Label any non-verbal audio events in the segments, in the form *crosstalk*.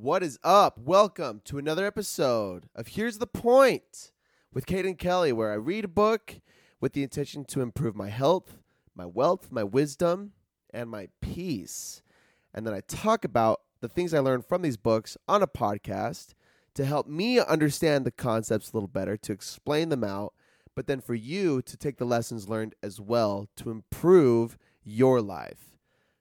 What is up? Welcome to another episode of Here's the Point with Caden Kelly, where I read a book with the intention to improve my health, my wealth, my wisdom, and my peace. And then I talk about the things I learned from these books on a podcast to help me understand the concepts a little better, to explain them out, but then for you to take the lessons learned as well to improve your life.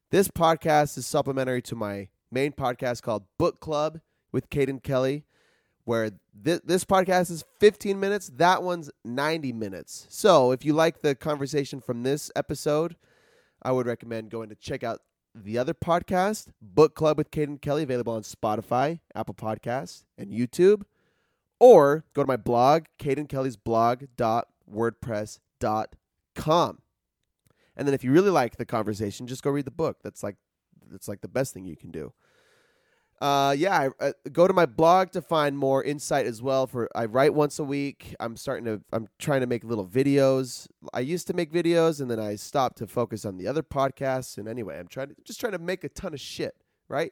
This podcast is supplementary to my main podcast called Book Club with Caden Kelly, where th- this podcast is 15 minutes, that one's 90 minutes. So if you like the conversation from this episode, I would recommend going to check out the other podcast, Book Club with Caden Kelly, available on Spotify, Apple Podcasts, and YouTube. Or go to my blog, Caden Kelly's blog.wordpress.com. And then if you really like the conversation, just go read the book. That's like that's like the best thing you can do. Uh, yeah, I, uh, go to my blog to find more insight as well. For I write once a week. I'm starting to. I'm trying to make little videos. I used to make videos, and then I stopped to focus on the other podcasts. And anyway, I'm trying to just trying to make a ton of shit. Right.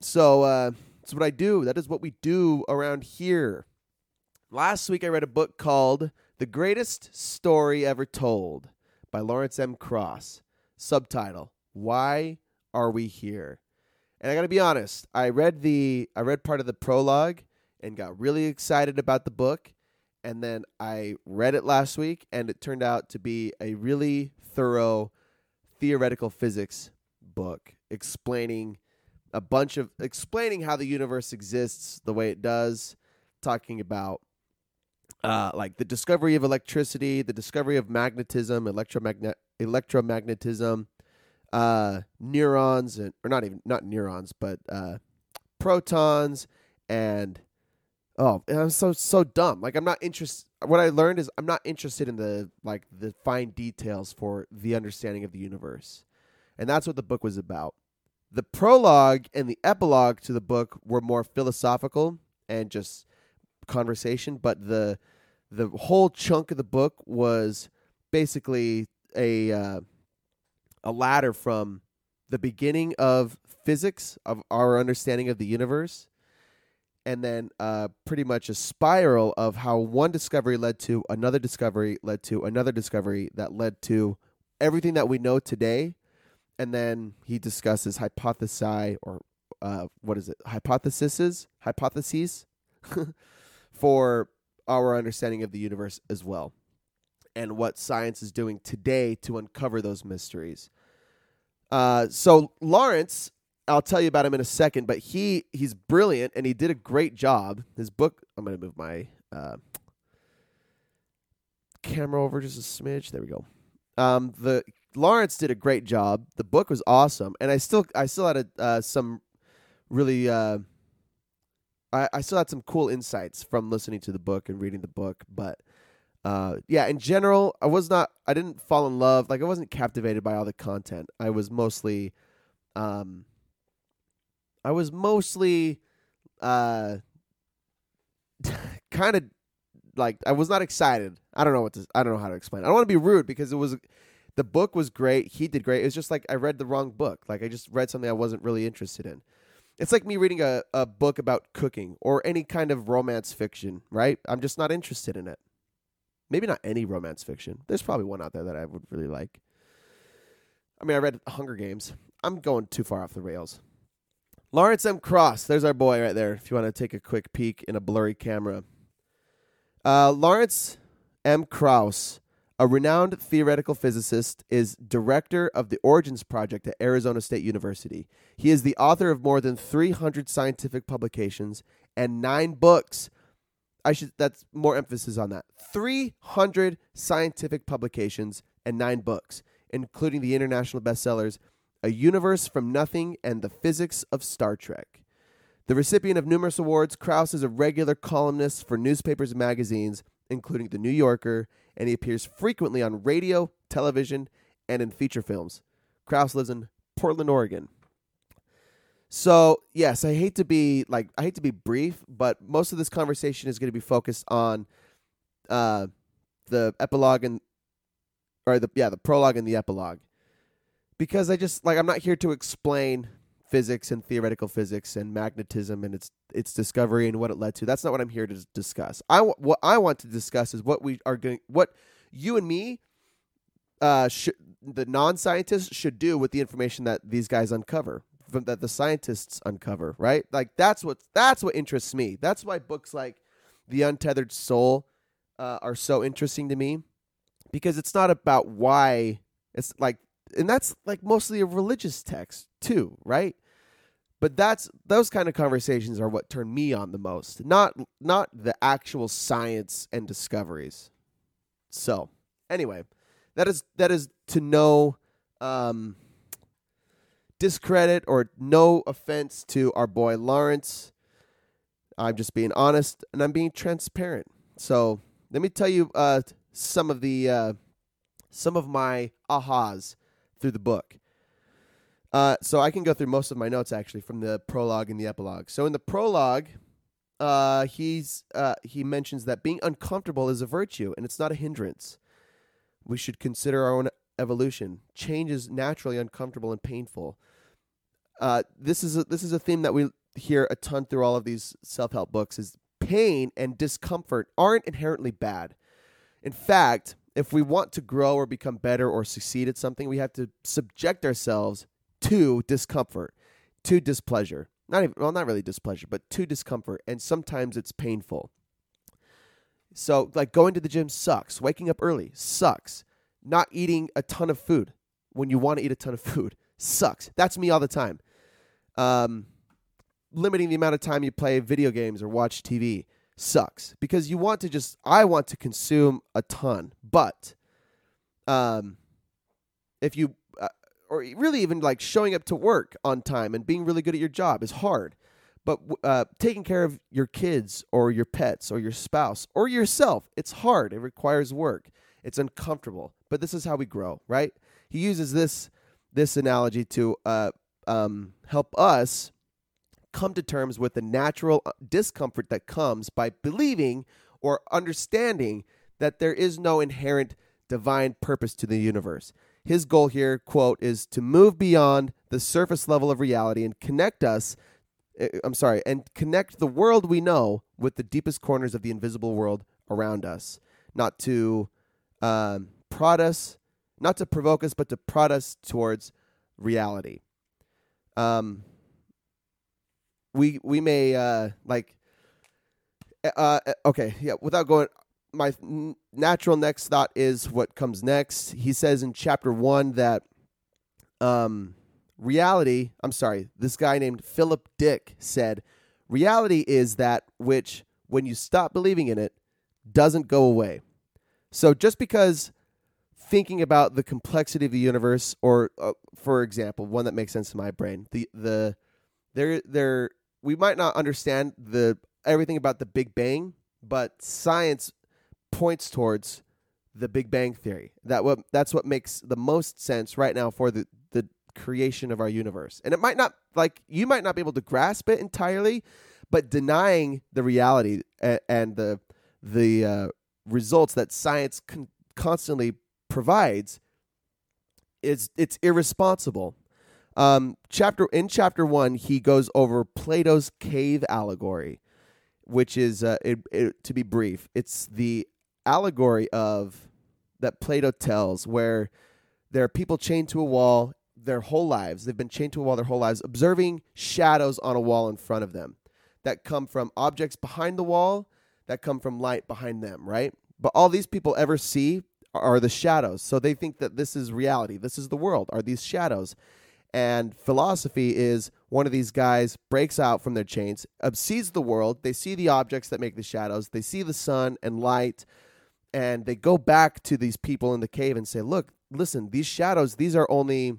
So uh, that's what I do. That is what we do around here. Last week, I read a book called "The Greatest Story Ever Told" by Lawrence M. Krauss. Subtitle: Why are we here? And I got to be honest, I read the I read part of the prologue and got really excited about the book and then I read it last week and it turned out to be a really thorough theoretical physics book explaining a bunch of explaining how the universe exists the way it does, talking about uh, like the discovery of electricity, the discovery of magnetism, electromagnet electromagnetism, uh, neurons and or not even not neurons, but uh, protons and oh, and I'm so so dumb. Like I'm not interested. What I learned is I'm not interested in the like the fine details for the understanding of the universe, and that's what the book was about. The prologue and the epilogue to the book were more philosophical and just conversation, but the the whole chunk of the book was basically a uh, a ladder from the beginning of physics of our understanding of the universe and then uh, pretty much a spiral of how one discovery led to another discovery led to another discovery that led to everything that we know today. And then he discusses hypothesi or uh, what is it? Hypotheses? Hypotheses? *laughs* For our understanding of the universe as well and what science is doing today to uncover those mysteries. Uh, so Lawrence, I'll tell you about him in a second, but he he's brilliant and he did a great job. His book. I'm gonna move my uh, camera over just a smidge. There we go. Um, the Lawrence did a great job. The book was awesome, and I still I still had a, uh, some really. Uh, I still had some cool insights from listening to the book and reading the book, but uh, yeah, in general, I was not, I didn't fall in love. Like, I wasn't captivated by all the content. I was mostly, um, I was mostly, uh, *laughs* kind of like, I was not excited. I don't know what to, I don't know how to explain. It. I don't want to be rude because it was, the book was great. He did great. It was just like I read the wrong book. Like, I just read something I wasn't really interested in. It's like me reading a, a book about cooking or any kind of romance fiction, right? I'm just not interested in it. Maybe not any romance fiction. There's probably one out there that I would really like. I mean, I read Hunger Games. I'm going too far off the rails. Lawrence M. Krauss, there's our boy right there. If you want to take a quick peek in a blurry camera. Uh, Lawrence M. Krauss, a renowned theoretical physicist, is director of the Origins Project at Arizona State University. He is the author of more than 300 scientific publications and nine books I should that's more emphasis on that. 300 scientific publications and 9 books, including the international bestsellers A Universe from Nothing and The Physics of Star Trek. The recipient of numerous awards, Krauss is a regular columnist for newspapers and magazines, including The New Yorker, and he appears frequently on radio, television, and in feature films. Krauss lives in Portland, Oregon. So yes, I hate to be like I hate to be brief, but most of this conversation is going to be focused on uh, the epilogue and or the yeah the prologue and the epilogue because I just like I'm not here to explain physics and theoretical physics and magnetism and its its discovery and what it led to. That's not what I'm here to discuss. I what I want to discuss is what we are going what you and me uh sh- the non-scientists should do with the information that these guys uncover from that the scientists uncover, right? Like that's what that's what interests me. That's why books like The Untethered Soul uh, are so interesting to me because it's not about why it's like and that's like mostly a religious text too, right? But that's those kind of conversations are what turn me on the most, not not the actual science and discoveries. So, anyway, that is that is to know um, discredit or no offense to our boy Lawrence. I'm just being honest and I'm being transparent. So let me tell you uh, some of the uh, some of my ahas through the book. Uh, so I can go through most of my notes actually from the prologue and the epilogue. So in the prologue, uh, he's uh, he mentions that being uncomfortable is a virtue and it's not a hindrance. We should consider our own evolution. Change is naturally uncomfortable and painful. Uh, this is a, this is a theme that we hear a ton through all of these self help books. Is pain and discomfort aren't inherently bad. In fact, if we want to grow or become better or succeed at something, we have to subject ourselves to discomfort, to displeasure. Not even, well, not really displeasure, but to discomfort. And sometimes it's painful. So, like going to the gym sucks. Waking up early sucks. Not eating a ton of food when you want to eat a ton of *laughs* food sucks. That's me all the time. Um, limiting the amount of time you play video games or watch TV sucks because you want to just I want to consume a ton, but um if you uh, or really even like showing up to work on time and being really good at your job is hard. But uh, taking care of your kids or your pets or your spouse or yourself, it's hard. It requires work. It's uncomfortable. But this is how we grow, right? He uses this this analogy to uh, um, help us come to terms with the natural uh, discomfort that comes by believing or understanding that there is no inherent divine purpose to the universe. His goal here, quote, is to move beyond the surface level of reality and connect us, eh, I'm sorry, and connect the world we know with the deepest corners of the invisible world around us. Not to um, prod us, not to provoke us, but to prod us towards reality. Um, we we may uh like uh, uh okay yeah without going my natural next thought is what comes next he says in chapter 1 that um reality i'm sorry this guy named philip dick said reality is that which when you stop believing in it doesn't go away so just because thinking about the complexity of the universe or uh, for example one that makes sense to my brain the the there there we might not understand the everything about the Big Bang, but science points towards the Big Bang theory. That what that's what makes the most sense right now for the the creation of our universe. And it might not like you might not be able to grasp it entirely, but denying the reality and, and the the uh, results that science con- constantly provides is it's irresponsible um, chapter in chapter one, he goes over Plato's cave allegory, which is uh, it, it, to be brief, it's the allegory of that Plato tells where there are people chained to a wall their whole lives. They've been chained to a wall their whole lives, observing shadows on a wall in front of them that come from objects behind the wall, that come from light behind them, right? But all these people ever see are the shadows. So they think that this is reality. This is the world, are these shadows. And philosophy is one of these guys breaks out from their chains, sees the world. They see the objects that make the shadows. They see the sun and light, and they go back to these people in the cave and say, "Look, listen, these shadows. These are only,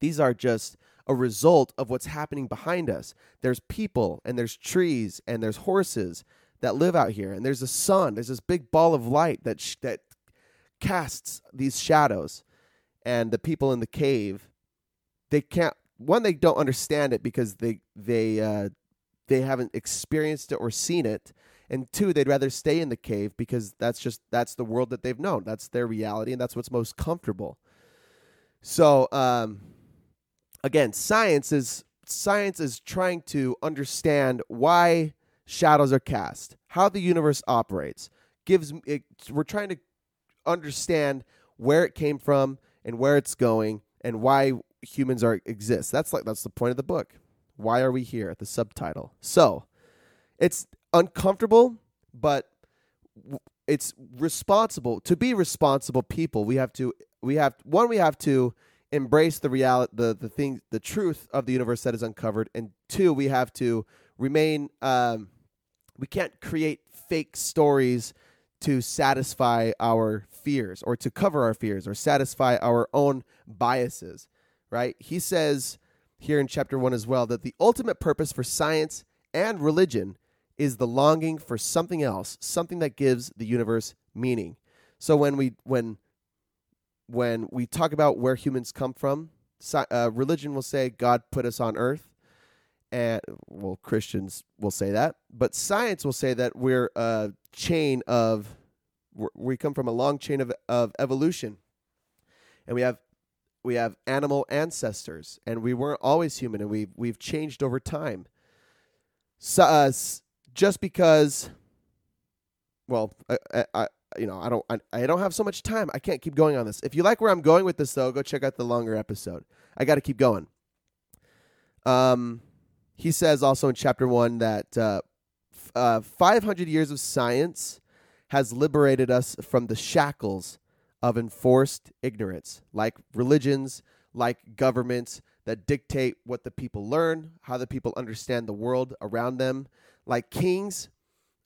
these are just." a result of what's happening behind us. There's people and there's trees and there's horses that live out here and there's a sun. There's this big ball of light that sh- that casts these shadows. And the people in the cave they can't one they don't understand it because they they uh, they haven't experienced it or seen it and two they'd rather stay in the cave because that's just that's the world that they've known that's their reality and that's what's most comfortable so um, again science is science is trying to understand why shadows are cast, how the universe operates. Gives it, we're trying to understand where it came from and where it's going and why humans are exist. That's like that's the point of the book. Why are we here? At the subtitle. So, it's uncomfortable, but it's responsible to be responsible people. We have to we have one we have to embrace the reality the the thing the truth of the universe that is uncovered and two we have to remain um, we can't create fake stories to satisfy our fears or to cover our fears or satisfy our own biases right he says here in chapter 1 as well that the ultimate purpose for science and religion is the longing for something else, something that gives the universe meaning. So when we when when we talk about where humans come from, uh, religion will say God put us on earth, and well, Christians will say that, but science will say that we're a chain of we come from a long chain of of evolution, and we have we have animal ancestors, and we weren't always human, and we we've changed over time. So, uh, just because well I, I, you know i don't I, I don't have so much time. I can't keep going on this. If you like where i'm going with this though go check out the longer episode. I got to keep going. Um he says also in chapter one that uh, f- uh, 500 years of science has liberated us from the shackles of enforced ignorance like religions like governments that dictate what the people learn how the people understand the world around them like kings,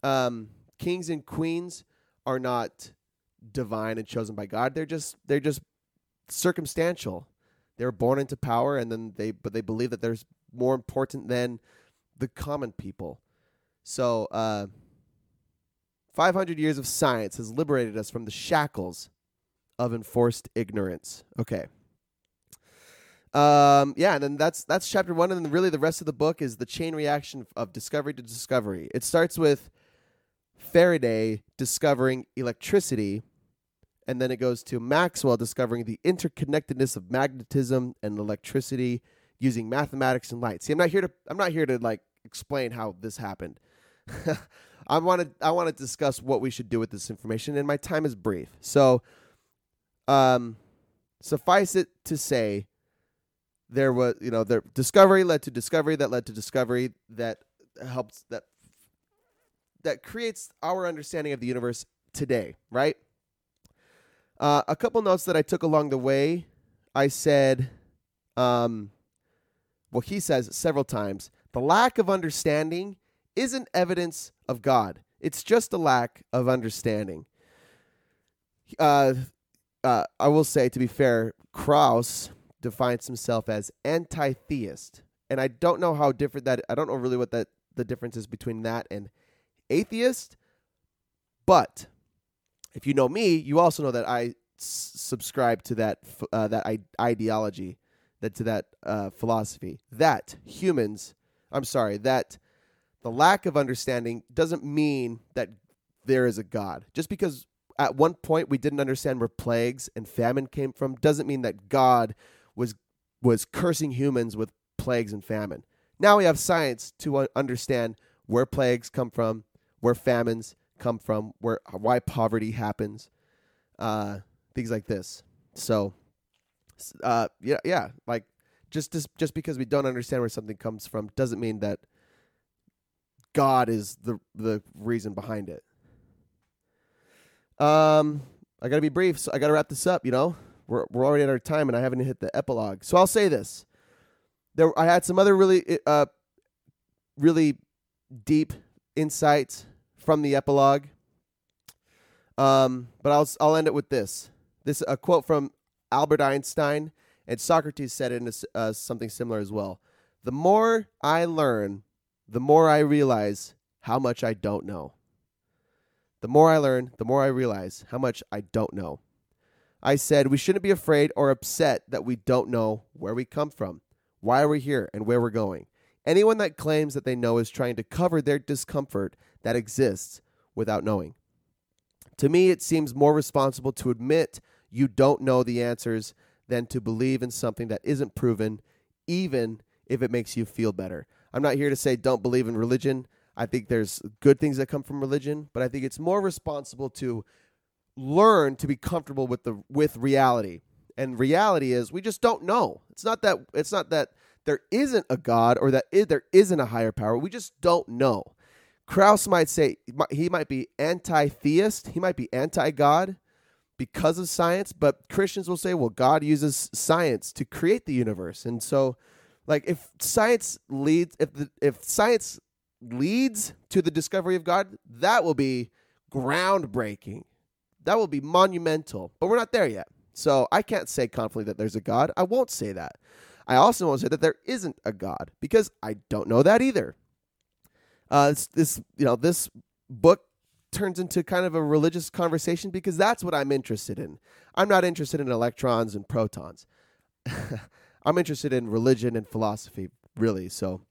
um, kings and queens are not divine and chosen by God. They're just they're just circumstantial. They're born into power, and then they but they believe that there's more important than the common people. So, uh, 500 years of science has liberated us from the shackles of enforced ignorance. Okay. Um, yeah, and then that's that's chapter one, and then really the rest of the book is the chain reaction of discovery to discovery. It starts with Faraday discovering electricity, and then it goes to Maxwell discovering the interconnectedness of magnetism and electricity using mathematics and light. See, I'm not here to I'm not here to like explain how this happened. *laughs* I want to I want to discuss what we should do with this information, and my time is brief. So, um, suffice it to say there was you know the discovery led to discovery that led to discovery that helps that that creates our understanding of the universe today right uh, a couple notes that i took along the way i said um, well he says several times the lack of understanding isn't evidence of god it's just a lack of understanding uh, uh, i will say to be fair krauss defines himself as anti-theist, and I don't know how different that. I don't know really what that the difference is between that and atheist. But if you know me, you also know that I s- subscribe to that uh, that I- ideology, that to that uh, philosophy that humans. I'm sorry that the lack of understanding doesn't mean that there is a God. Just because at one point we didn't understand where plagues and famine came from doesn't mean that God was was cursing humans with plagues and famine. Now we have science to understand where plagues come from, where famines come from, where why poverty happens, uh, things like this. So, uh, yeah, yeah, like just just just because we don't understand where something comes from doesn't mean that God is the the reason behind it. Um, I gotta be brief, so I gotta wrap this up. You know, we're we're already at our time, and I haven't hit the epilogue. So I'll say this: there, I had some other really, uh, really deep insights from the epilogue. Um, but I'll I'll end it with this. This a quote from Albert Einstein, and Socrates said it in a, uh, something similar as well. The more I learn, the more I realize how much I don't know. The more I learn, the more I realize how much I don't know. I said we shouldn't be afraid or upset that we don't know where we come from, why we're here, and where we're going. Anyone that claims that they know is trying to cover their discomfort that exists without knowing. To me, it seems more responsible to admit you don't know the answers than to believe in something that isn't proven, even if it makes you feel better. I'm not here to say don't believe in religion. I think there's good things that come from religion, but I think it's more responsible to learn to be comfortable with the with reality. And reality is we just don't know. It's not that it's not that there isn't a God or that I- there isn't a higher power. We just don't know. Krauss might say he might be anti-theist, he might be anti-God because of science, but Christians will say, well, God uses science to create the universe. And so like if science leads if the if science leads to the discovery of God, that will be groundbreaking. That will be monumental. But we're not there yet. So I can't say confidently that there's a God. I won't say that. I also won't say that there isn't a God because I don't know that either. Uh, this, this you know this book turns into kind of a religious conversation because that's what I'm interested in. I'm not interested in electrons and protons. *laughs* I'm interested in religion and philosophy, really. So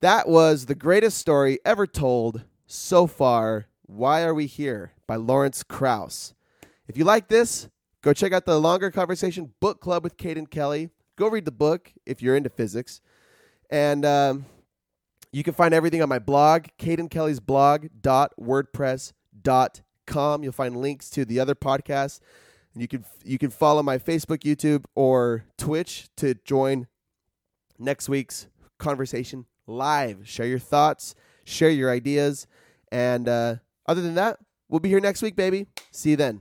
that was the greatest story ever told so far. Why Are We Here by Lawrence Krauss. If you like this, go check out the longer conversation book club with Caden Kelly. Go read the book if you're into physics. And um, you can find everything on my blog, Caden Kelly's blog.wordpress.com. You'll find links to the other podcasts. And you can you can follow my Facebook, YouTube, or Twitch to join next week's conversation live. Share your thoughts, share your ideas, and uh, other than that, we'll be here next week, baby. See you then.